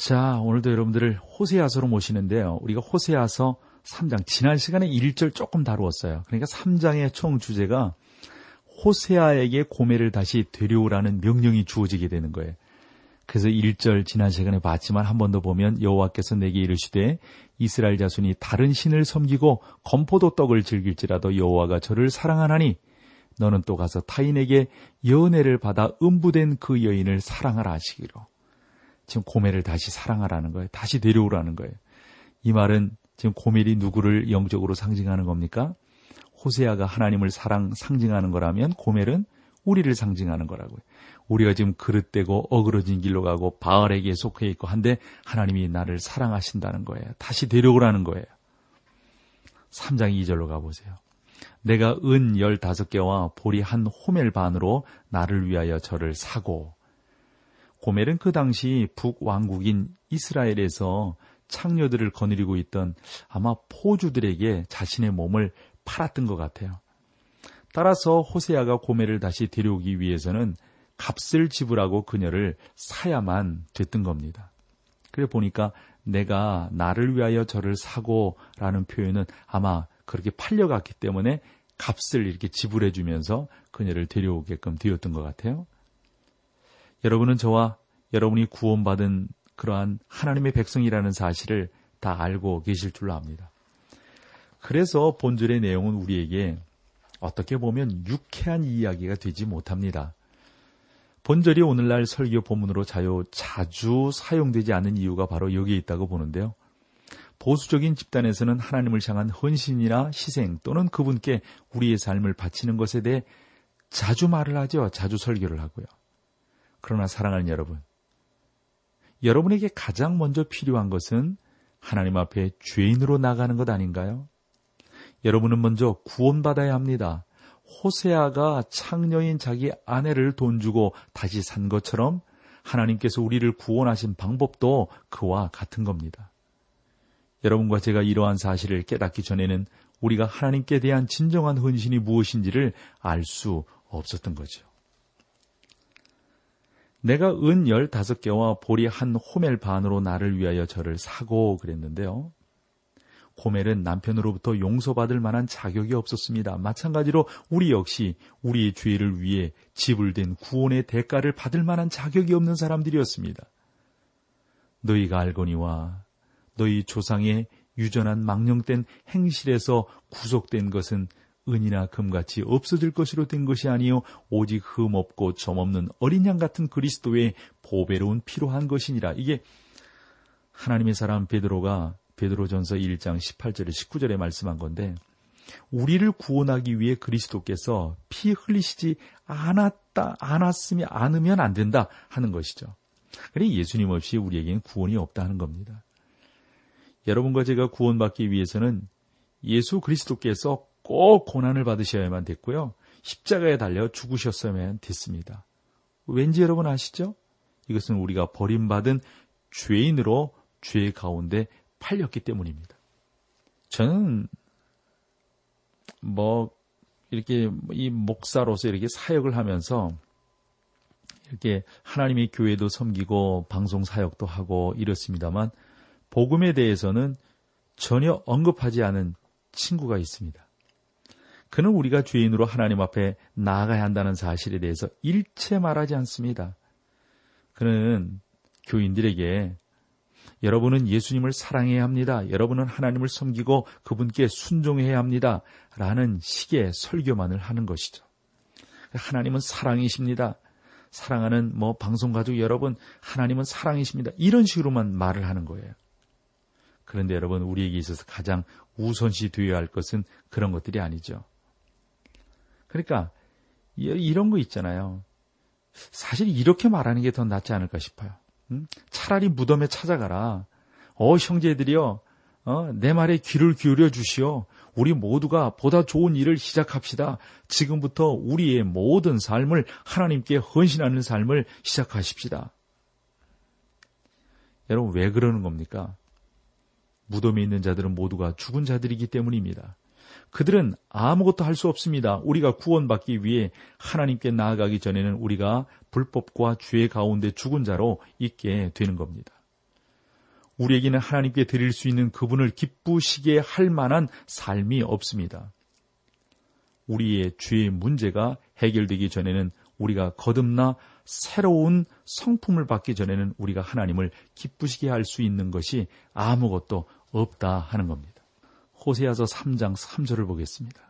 자, 오늘도 여러분들을 호세아서로 모시는데요. 우리가 호세아서 3장, 지난 시간에 1절 조금 다루었어요. 그러니까 3장의 총 주제가 호세아에게 고매를 다시 되려오라는 명령이 주어지게 되는 거예요. 그래서 1절 지난 시간에 봤지만 한 번 더 보면 여호와께서 내게 이르시되 이스라엘 자손이 다른 신을 섬기고 건포도 떡을 즐길지라도 여호와가 저를 사랑하나니 너는 또 가서 타인에게 연애를 받아 음부된 그 여인을 사랑하라 하시기로. 지금 고멜을 다시 사랑하라는 거예요. 다시 데려오라는 거예요. 이 말은 지금 고멜이 누구를 영적으로 상징하는 겁니까? 호세아가 하나님을 사랑 상징하는 거라면 고멜은 우리를 상징하는 거라고요. 우리가 지금 그릇되고 어그러진 길로 가고 바알에게 속해 있고 한데 하나님이 나를 사랑하신다는 거예요. 다시 데려오라는 거예요. 3장 2절로 가보세요. 내가 은 15개와 보리 한 호멜 반으로 나를 위하여 저를 사고 고멜은 그 당시 북왕국인 이스라엘에서 창녀들을 거느리고 있던 아마 포주들에게 자신의 몸을 팔았던 것 같아요. 따라서 호세아가 고멜을 다시 데려오기 위해서는 값을 지불하고 그녀를 사야만 됐던 겁니다. 그래 보니까 내가 나를 위하여 저를 사고라는 표현은 아마 그렇게 팔려갔기 때문에 값을 이렇게 지불해 주면서 그녀를 데려오게끔 되었던 것 같아요. 여러분은 저와 여러분이 구원받은 그러한 하나님의 백성이라는 사실을 다 알고 계실 줄로 압니다. 그래서 본절의 내용은 우리에게 어떻게 보면 유쾌한 이야기가 되지 못합니다. 본절이 오늘날 설교 본문으로 자유, 자주 사용되지 않는 이유가 바로 여기에 있다고 보는데요. 보수적인 집단에서는 하나님을 향한 헌신이나 희생 또는 그분께 우리의 삶을 바치는 것에 대해 자주 말을 하죠. 자주 설교를 하고요. 그러나 사랑하는 여러분, 여러분에게 가장 먼저 필요한 것은 하나님 앞에 죄인으로 나가는 것 아닌가요? 여러분은 먼저 구원받아야 합니다. 호세아가 창녀인 자기 아내를 돈 주고 다시 산 것처럼 하나님께서 우리를 구원하신 방법도 그와 같은 겁니다. 여러분과 제가 이러한 사실을 깨닫기 전에는 우리가 하나님께 대한 진정한 헌신이 무엇인지를 알 수 없었던 거죠. 내가 은 열다섯 개와 보리 한 호멜 반으로 나를 위하여 저를 사고 그랬는데요. 호멜은 남편으로부터 용서받을 만한 자격이 없었습니다. 마찬가지로 우리 역시 우리의 죄를 위해 지불된 구원의 대가를 받을 만한 자격이 없는 사람들이었습니다. 너희가 알거니와 너희 조상의 유전한 망령된 행실에서 구속된 것은 은이나 금같이 없어질 것으로 된 것이 아니요 오직 흠 없고 점 없는 어린 양 같은 그리스도의 보배로운 필요한 것이니라. 이게 하나님의 사람 베드로가 베드로전서 1장 18절에 19절에 말씀한 건데 우리를 구원하기 위해 그리스도께서 피 흘리시지 않았다 않았으면 않으면 안 된다 하는 것이죠. 그래 예수님 없이 우리에게는 구원이 없다 하는 겁니다. 여러분과 제가 구원받기 위해서는 예수 그리스도께서 꼭 고난을 받으셔야만 됐고요. 십자가에 달려 죽으셨어야만 됐습니다. 왠지 여러분 아시죠? 이것은 우리가 버림받은 죄인으로 죄 가운데 팔렸기 때문입니다. 저는 뭐 이렇게 이 목사로서 이렇게 사역을 하면서 이렇게 하나님의 교회도 섬기고 방송 사역도 하고 이렇습니다만 복음에 대해서는 전혀 언급하지 않은 친구가 있습니다. 그는 우리가 죄인으로 하나님 앞에 나아가야 한다는 사실에 대해서 일체 말하지 않습니다. 그는 교인들에게 여러분은 예수님을 사랑해야 합니다. 여러분은 하나님을 섬기고 그분께 순종해야 합니다. 라는 식의 설교만을 하는 것이죠. 하나님은 사랑이십니다. 사랑하는 뭐 방송 가족 여러분, 하나님은 사랑이십니다. 이런 식으로만 말을 하는 거예요. 그런데 여러분, 우리에게 있어서 가장 우선시 되어야 할 것은 그런 것들이 아니죠. 그러니까 이런 거 있잖아요. 사실 이렇게 말하는 게 더 낫지 않을까 싶어요. 음? 차라리 무덤에 찾아가라. 어 형제들이여 어, 내 말에 귀를 기울여 주시오. 우리 모두가 보다 좋은 일을 시작합시다. 지금부터 우리의 모든 삶을 하나님께 헌신하는 삶을 시작하십시다. 여러분 왜 그러는 겁니까? 무덤에 있는 자들은 모두가 죽은 자들이기 때문입니다. 그들은 아무것도 할 수 없습니다. 우리가 구원받기 위해 하나님께 나아가기 전에는 우리가 불법과 죄 가운데 죽은 자로 있게 되는 겁니다. 우리에게는 하나님께 드릴 수 있는 그분을 기쁘시게 할 만한 삶이 없습니다. 우리의 죄의 문제가 해결되기 전에는 우리가 거듭나 새로운 성품을 받기 전에는 우리가 하나님을 기쁘시게 할 수 있는 것이 아무것도 없다 하는 겁니다. 호세아서 3장 3절을 보겠습니다.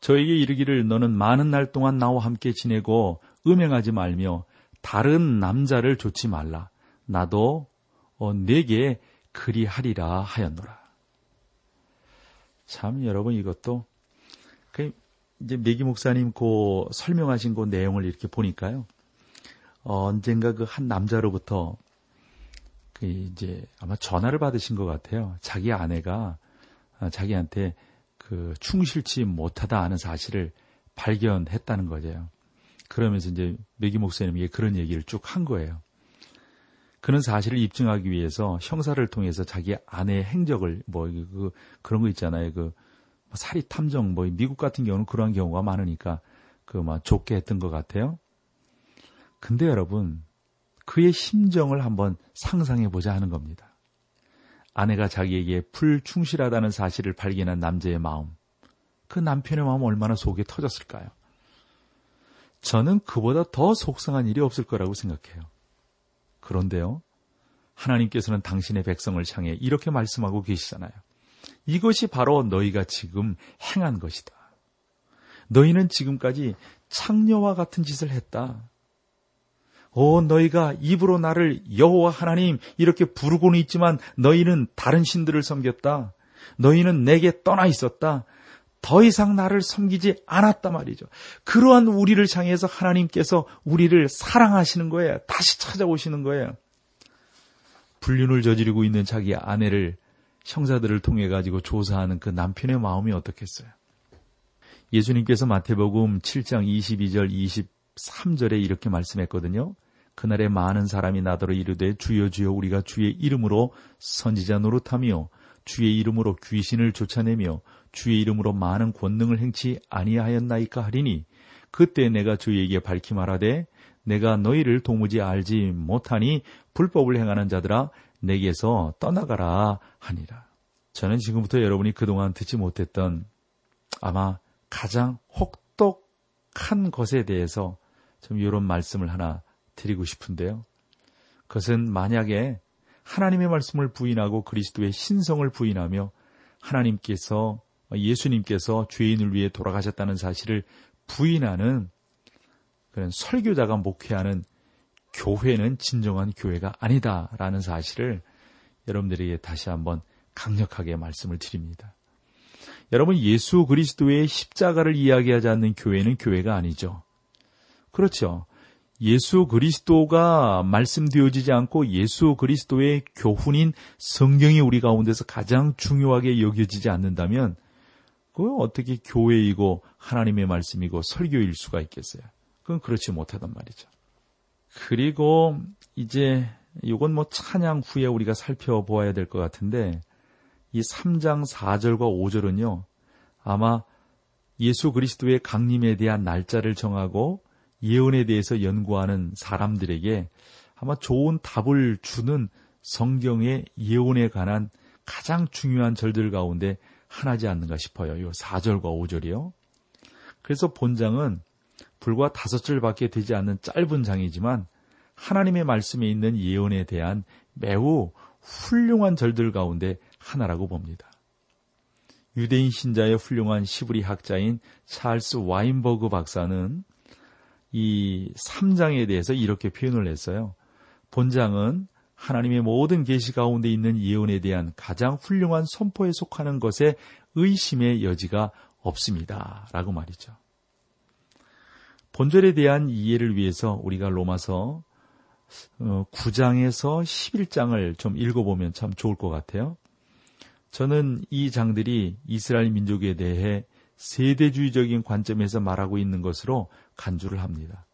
저에게 이르기를 너는 많은 날 동안 나와 함께 지내고 음행하지 말며 다른 남자를 좋지 말라. 나도 어, 내게 그리하리라 하였노라. 참 여러분 이것도 그 이제 메기 목사님 그 설명하신 그 내용을 이렇게 보니까요. 어, 언젠가 그 한 남자로부터 그 이제 아마 전화를 받으신 것 같아요. 자기 아내가 아, 자기한테 그 충실치 못하다 하는 사실을 발견했다는 거죠. 그러면서 이제 메기 목사님에게 그런 얘기를 쭉 한 거예요. 그는 사실을 입증하기 위해서 형사를 통해서 자기 아내의 행적을 뭐 그 그런 거 있잖아요. 그 사리 탐정 뭐 미국 같은 경우는 그러한 경우가 많으니까 그 막 좋게 했던 것 같아요. 근데 여러분 그의 심정을 한번 상상해 보자 하는 겁니다. 아내가 자기에게 불충실하다는 사실을 발견한 남자의 마음, 그 남편의 마음 얼마나 속에 터졌을까요? 저는 그보다 더 속상한 일이 없을 거라고 생각해요. 그런데요, 하나님께서는 당신의 백성을 향해 이렇게 말씀하고 계시잖아요. 이것이 바로 너희가 지금 행한 것이다. 너희는 지금까지 창녀와 같은 짓을 했다. 오 너희가 입으로 나를 여호와 하나님 이렇게 부르고는 있지만 너희는 다른 신들을 섬겼다. 너희는 내게 떠나 있었다. 더 이상 나를 섬기지 않았단 말이죠. 그러한 우리를 향해서 하나님께서 우리를 사랑하시는 거예요. 다시 찾아오시는 거예요. 불륜을 저지르고 있는 자기 아내를 형사들을 통해 가지고 조사하는 그 남편의 마음이 어떻겠어요? 예수님께서 마태복음 7장 22절 23절에 이렇게 말씀했거든요. 그날에 많은 사람이 나더러 이르되 주여 주여 우리가 주의 이름으로 선지자 노릇하며 주의 이름으로 귀신을 쫓아내며 주의 이름으로 많은 권능을 행치 아니하였나이까 하리니 그때 내가 주에게 밝히 말하되 내가 너희를 도무지 알지 못하니 불법을 행하는 자들아 내게서 떠나가라 하니라. 저는 지금부터 여러분이 그동안 듣지 못했던 아마 가장 혹독한 것에 대해서 좀 이런 말씀을 하나 드리고 싶은데요. 그것은 만약에 하나님의 말씀을 부인하고 그리스도의 신성을 부인하며 하나님께서 예수님께서 죄인을 위해 돌아가셨다는 사실을 부인하는 그런 설교자가 목회하는 교회는 진정한 교회가 아니다라는 사실을 여러분들에게 다시 한번 강력하게 말씀을 드립니다. 여러분 예수 그리스도의 십자가를 이야기하지 않는 교회는 교회가 아니죠. 그렇죠. 예수 그리스도가 말씀되어지지 않고 예수 그리스도의 교훈인 성경이 우리 가운데서 가장 중요하게 여겨지지 않는다면 그 어떻게 교회이고 하나님의 말씀이고 설교일 수가 있겠어요? 그건 그렇지 못하단 말이죠. 그리고 이제 이건 뭐 찬양 후에 우리가 살펴보아야 될 것 같은데 이 3장 4절과 5절은요. 아마 예수 그리스도의 강림에 대한 날짜를 정하고 예언에 대해서 연구하는 사람들에게 아마 좋은 답을 주는 성경의 예언에 관한 가장 중요한 절들 가운데 하나지 않는가 싶어요. 이 4절과 5절이요. 그래서 본장은 불과 다섯 줄밖에 되지 않는 짧은 장이지만 하나님의 말씀에 있는 예언에 대한 매우 훌륭한 절들 가운데 하나라고 봅니다. 유대인 신자의 훌륭한 시브리 학자인 찰스 와인버그 박사는 이 3장에 대해서 이렇게 표현을 했어요. 본장은 하나님의 모든 계시 가운데 있는 예언에 대한 가장 훌륭한 선포에 속하는 것에 의심의 여지가 없습니다. 라고 말이죠. 본절에 대한 이해를 위해서 우리가 로마서 9장에서 어, 11장을 좀 읽어보면 참 좋을 것 같아요. 저는 이 장들이 이스라엘 민족에 대해 세대주의적인 관점에서 말하고 있는 것으로 간주를 합니다.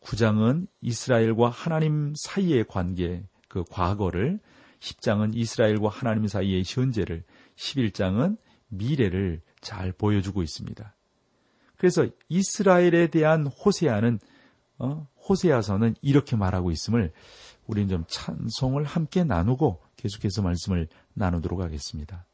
9장은 이스라엘과 하나님 사이의 관계, 그 과거를, 10장은 이스라엘과 하나님 사이의 현재를, 11장은 미래를 잘 보여주고 있습니다. 그래서 이스라엘에 대한 호세아는 어, 호세아서는 이렇게 말하고 있음을 우리는 좀 찬송을 함께 나누고 계속해서 말씀을 나누도록 하겠습니다.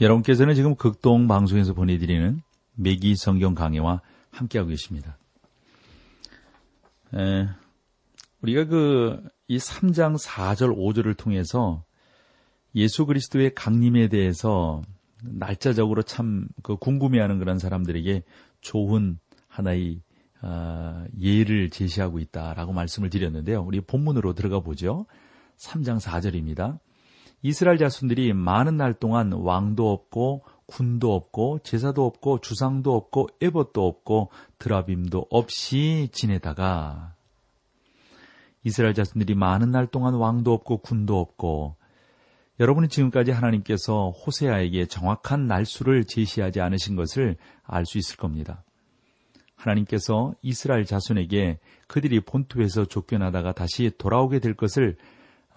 여러분께서는 지금 극동 방송에서 보내드리는 매기 성경 강해와 함께하고 계십니다. 에, 우리가 그, 이 3장 4절 5절을 통해서 예수 그리스도의 강림에 대해서 날짜적으로 참 그 궁금해하는 그런 사람들에게 좋은 하나의 어, 예를 제시하고 있다라고 말씀을 드렸는데요. 우리 본문으로 들어가 보죠. 3장 4절입니다. 이스라엘 자손들이 많은 날 동안 왕도 없고 군도 없고 제사도 없고 주상도 없고 에봇도 없고 드라빔도 없이 지내다가 이스라엘 자손들이 많은 날 동안 왕도 없고 군도 없고 여러분은 지금까지 하나님께서 호세아에게 정확한 날수를 제시하지 않으신 것을 알 수 있을 겁니다. 하나님께서 이스라엘 자손에게 그들이 본토에서 쫓겨나다가 다시 돌아오게 될 것을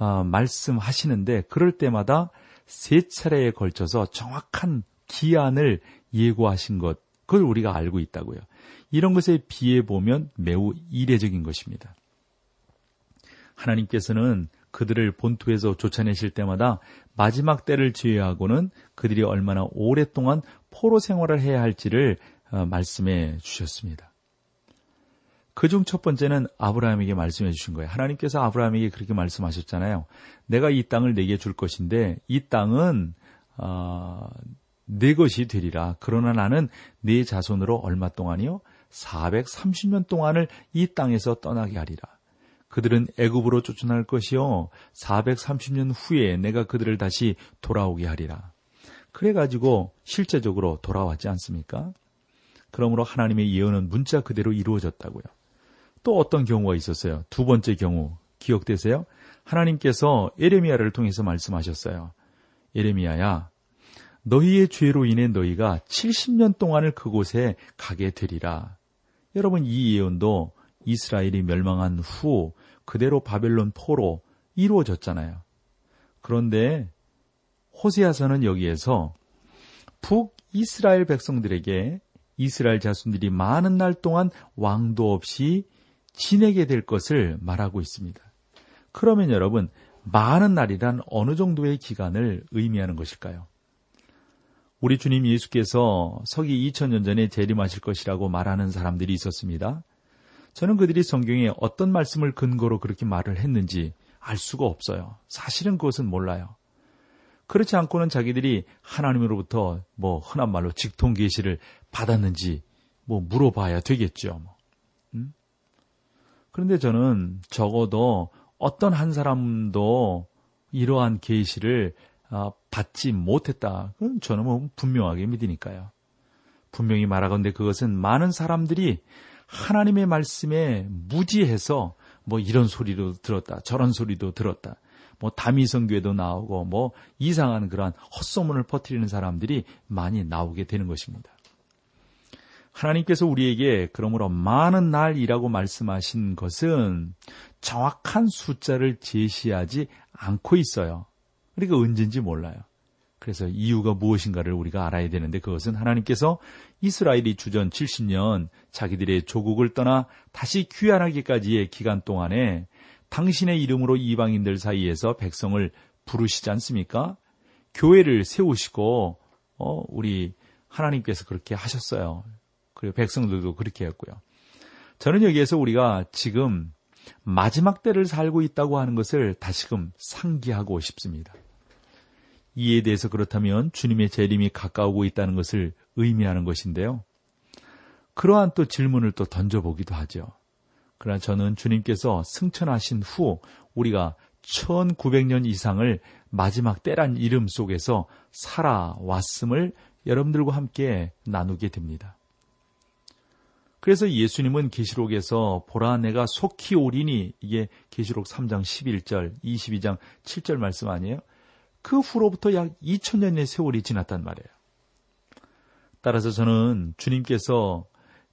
어, 말씀하시는데 그럴 때마다 세 차례에 걸쳐서 정확한 기한을 예고하신 것, 그걸 우리가 알고 있다고요. 이런 것에 비해 보면 매우 이례적인 것입니다. 하나님께서는 그들을 본토에서 쫓아내실 때마다 마지막 때를 제외하고는 그들이 얼마나 오랫동안 포로 생활을 해야 할지를 어, 말씀해 주셨습니다. 그중 첫 번째는 아브라함에게 말씀해 주신 거예요. 하나님께서 아브라함에게 그렇게 말씀하셨잖아요. 내가 이 땅을 내게 줄 것인데 이 땅은 어, 내 것이 되리라. 그러나 나는 네 자손으로 얼마 동안이요? 430년 동안을 이 땅에서 떠나게 하리라. 그들은 애굽으로 쫓아날 것이요 430년 후에 내가 그들을 다시 돌아오게 하리라. 그래 가지고 실제적으로 돌아왔지 않습니까? 그러므로 하나님의 예언은 문자 그대로 이루어졌다고요. 또 어떤 경우가 있었어요? 두 번째 경우 기억되세요? 하나님께서 에레미야를 통해서 말씀하셨어요. 에레미야야, 너희의 죄로 인해 너희가 70년 동안을 그곳에 가게 되리라. 여러분 이 예언도 이스라엘이 멸망한 후 그대로 바벨론 포로 이루어졌잖아요. 그런데 호세아서는 여기에서 북 이스라엘 백성들에게 이스라엘 자손들이 많은 날 동안 왕도 없이 지내게 될 것을 말하고 있습니다. 그러면 여러분, 많은 날이란 어느 정도의 기간을 의미하는 것일까요? 우리 주님 예수께서 서기 2000년 전에 재림하실 것이라고 말하는 사람들이 있었습니다. 저는 그들이 성경에 어떤 말씀을 근거로 그렇게 말을 했는지 알 수가 없어요. 사실은 그것은 몰라요. 그렇지 않고는 자기들이 하나님으로부터 뭐 흔한 말로 직통 계시를 받았는지 뭐 물어봐야 되겠죠. 뭐. 음? 그런데 저는 적어도 어떤 한 사람도 이러한 계시를 어, 받지 못했다. 그건 저는 뭐 분명하게 믿으니까요. 분명히 말하건대 그것은 많은 사람들이 하나님의 말씀에 무지해서 뭐 이런 소리도 들었다, 저런 소리도 들었다. 뭐 다미성교에도 나오고 뭐 이상한 그러한 헛소문을 퍼뜨리는 사람들이 많이 나오게 되는 것입니다. 하나님께서 우리에게 그러므로 많은 날이라고 말씀하신 것은 정확한 숫자를 제시하지 않고 있어요. 그러니까 언제인지 몰라요. 그래서 이유가 무엇인가를 우리가 알아야 되는데 그것은 하나님께서 이스라엘이 주전 70년 자기들의 조국을 떠나 다시 귀환하기까지의 기간 동안에 당신의 이름으로 이방인들 사이에서 백성을 부르시지 않습니까? 교회를 세우시고 어, 우리 하나님께서 그렇게 하셨어요. 그리고 백성들도 그렇게 했고요. 저는 여기에서 우리가 지금 마지막 때를 살고 있다고 하는 것을 다시금 상기하고 싶습니다. 이에 대해서 그렇다면 주님의 재림이 가까우고 있다는 것을 의미하는 것인데요. 그러한 또 질문을 또 던져보기도 하죠. 그러나 저는 주님께서 승천하신 후 우리가 1900년 이상을 마지막 때란 이름 속에서 살아왔음을 여러분들과 함께 나누게 됩니다. 그래서 예수님은 계시록에서 보라 내가 속히 오리니 이게 계시록 3장 11절, 22장 7절 말씀 아니에요? 그 후로부터 약 2000년의 세월이 지났단 말이에요. 따라서 저는 주님께서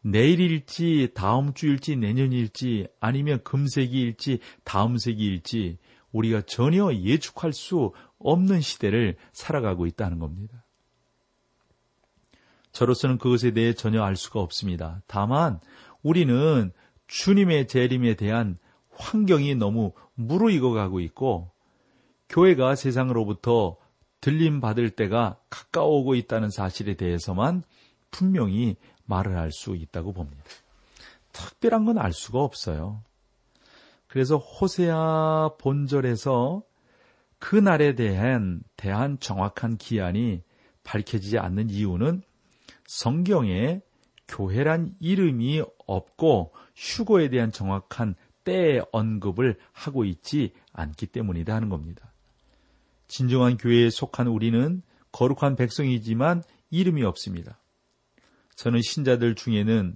내일일지 다음 주일지 내년일지 아니면 금세기일지 다음 세기일지 우리가 전혀 예측할 수 없는 시대를 살아가고 있다는 겁니다. 저로서는 그것에 대해 전혀 알 수가 없습니다. 다만 우리는 주님의 재림에 대한 환경이 너무 무르익어 가고 있고 교회가 세상으로부터 들림 받을 때가 가까워오고 있다는 사실에 대해서만 분명히 말을 할 수 있다고 봅니다. 특별한 건 알 수가 없어요. 그래서 호세아 본절에서 그 날에 대한 대한 정확한 기한이 밝혀지지 않는 이유는 성경에 교회란 이름이 없고 휴거에 대한 정확한 때의 언급을 하고 있지 않기 때문이다 하는 겁니다. 진정한 교회에 속한 우리는 거룩한 백성이지만 이름이 없습니다. 저는 신자들 중에는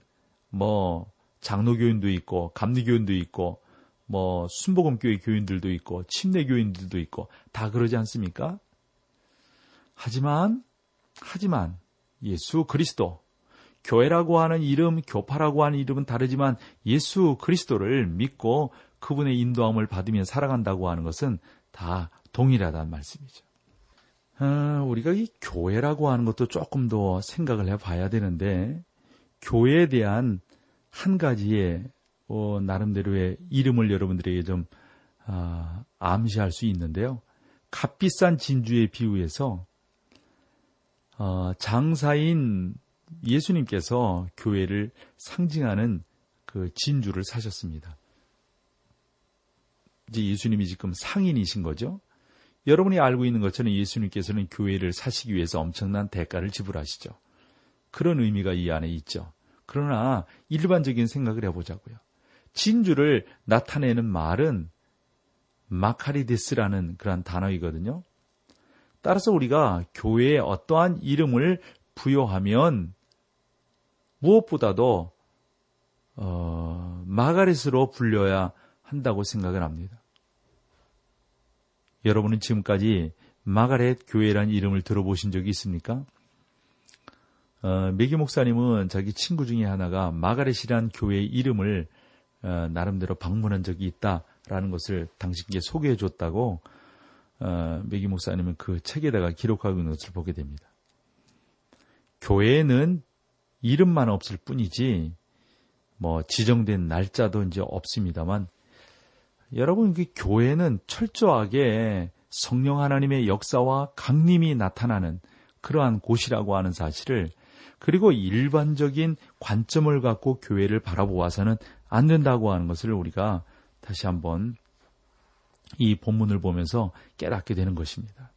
뭐 장로교인도 있고 감리교인도 있고 뭐 순복음교회 교인들도 있고 침례교인들도 있고 다 그러지 않습니까? 하지만 하지만 예수 그리스도 교회라고 하는 이름, 교파라고 하는 이름은 다르지만 예수 그리스도를 믿고 그분의 인도함을 받으며 살아간다고 하는 것은 다 동일하다는 말씀이죠. 아, 우리가 이 교회라고 하는 것도 조금 더 생각을 해봐야 되는데 교회에 대한 한 가지의 어, 나름대로의 이름을 여러분들에게 좀 아, 암시할 수 있는데요. 값비싼 진주에 비유해서 어, 장사인 예수님께서 교회를 상징하는 그 진주를 사셨습니다. 이제 예수님이 지금 상인이신 거죠. 여러분이 알고 있는 것처럼 예수님께서는 교회를 사시기 위해서 엄청난 대가를 지불하시죠. 그런 의미가 이 안에 있죠. 그러나 일반적인 생각을 해보자고요. 진주를 나타내는 말은 마카리데스라는 그런 단어이거든요. 따라서 우리가 교회에 어떠한 이름을 부여하면 무엇보다도 어, 마가렛으로 불려야 한다고 생각을 합니다. 여러분은 지금까지 마가렛 교회라는 이름을 들어보신 적이 있습니까? 어, 메기 목사님은 자기 친구 중에 하나가 마가렛이란 교회의 이름을 어, 나름대로 방문한 적이 있다라는 것을 당신께 소개해 줬다고 어, 메기 목사님은 그 책에다가 기록하고 있는 것을 보게 됩니다. 교회에는 이름만 없을 뿐이지 뭐 지정된 날짜도 이제 없습니다만 여러분 그 교회는 철저하게 성령 하나님의 역사와 강림이 나타나는 그러한 곳이라고 하는 사실을 그리고 일반적인 관점을 갖고 교회를 바라보아서는 안 된다고 하는 것을 우리가 다시 한번 이 본문을 보면서 깨닫게 되는 것입니다.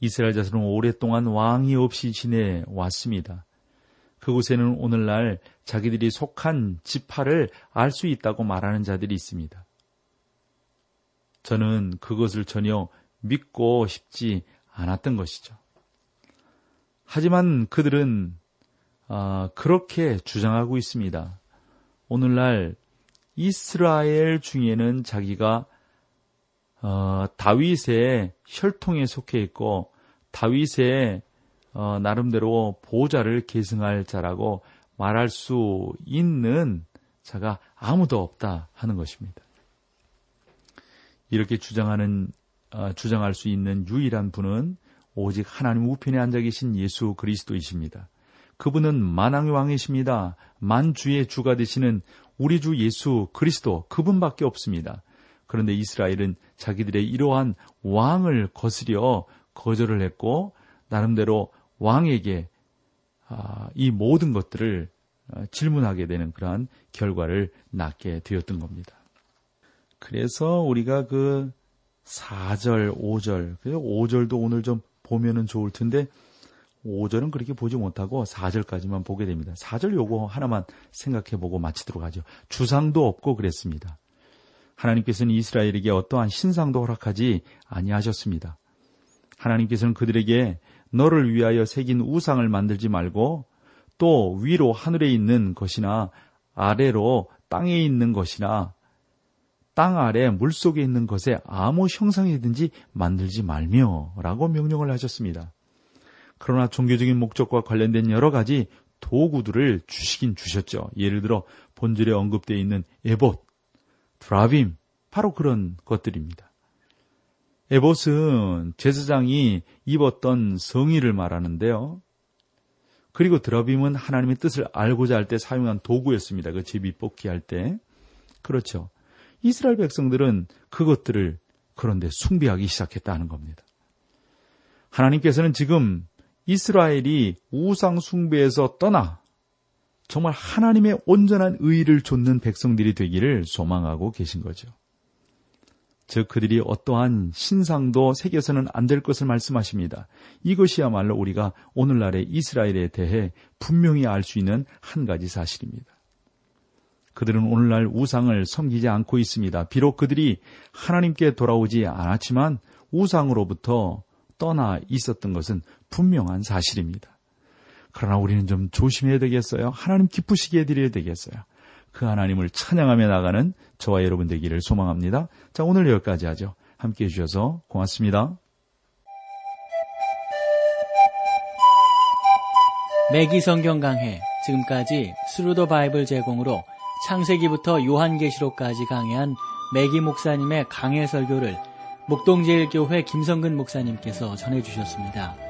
이스라엘 자손은 오랫동안 왕이 없이 지내왔습니다. 그곳에는 오늘날 자기들이 속한 지파를 알 수 있다고 말하는 자들이 있습니다. 저는 그것을 전혀 믿고 싶지 않았던 것이죠. 하지만 그들은 어, 그렇게 주장하고 있습니다. 오늘날 이스라엘 중에는 자기가 어, 다윗의 혈통에 속해 있고 다윗의 어, 나름대로 보좌를 계승할 자라고 말할 수 있는 자가 아무도 없다 하는 것입니다. 이렇게 주장하는 어, 주장할 수 있는 유일한 분은 오직 하나님 우편에 앉아 계신 예수 그리스도이십니다. 그분은 만왕의 왕이십니다. 만주의 주가 되시는 우리 주 예수 그리스도 그분밖에 없습니다. 그런데 이스라엘은 자기들의 이러한 왕을 거스려 거절을 했고 나름대로 왕에게 아, 이 모든 것들을 어, 질문하게 되는 그러한 결과를 낳게 되었던 겁니다. 그래서 우리가 그 4절, 5절, 5절도 오늘 좀 보면은 좋을 텐데 5절은 그렇게 보지 못하고 4절까지만 보게 됩니다. 4절 요거 하나만 생각해 보고 마치도록 하죠. 주상도 없고 그랬습니다. 하나님께서는 이스라엘에게 어떠한 신상도 허락하지 아니하셨습니다. 하나님께서는 그들에게 너를 위하여 새긴 우상을 만들지 말고 또 위로 하늘에 있는 것이나 아래로 땅에 있는 것이나 땅 아래 물 속에 있는 것에 아무 형상이든지 만들지 말며 라고 명령을 하셨습니다. 그러나 종교적인 목적과 관련된 여러 가지 도구들을 주시긴 주셨죠. 예를 들어 본절에 언급되어 있는 에봇, 드라빔, 바로 그런 것들입니다. 에봇은 제사장이 입었던 성의를 말하는데요. 그리고 드러빔은 하나님의 뜻을 알고자 할 때 사용한 도구였습니다. 그 제비 뽑기 할 때. 그렇죠. 이스라엘 백성들은 그것들을 그런데 숭배하기 시작했다는 겁니다. 하나님께서는 지금 이스라엘이 우상 숭배에서 떠나 정말 하나님의 온전한 의를 좇는 백성들이 되기를 소망하고 계신 거죠. 즉 그들이 어떠한 신상도 새겨서는 안 될 것을 말씀하십니다. 이것이야말로 우리가 오늘날의 이스라엘에 대해 분명히 알 수 있는 한 가지 사실입니다. 그들은 오늘날 우상을 섬기지 않고 있습니다. 비록 그들이 하나님께 돌아오지 않았지만 우상으로부터 떠나 있었던 것은 분명한 사실입니다. 그러나 우리는 좀 조심해야 되겠어요. 하나님 기쁘시게 해드려야 되겠어요. 그 하나님을 찬양하며 나가는 저와 여러분 되기를 소망합니다. 자, 오늘 여기까지 하죠. 함께 해주셔서 고맙습니다. 맥기 성경 강해 지금까지 Thru the Bible 제공으로 창세기부터 요한계시록까지 강해한 맥기 목사님의 강해 설교를 목동제일교회 김성근 목사님께서 전해주셨습니다.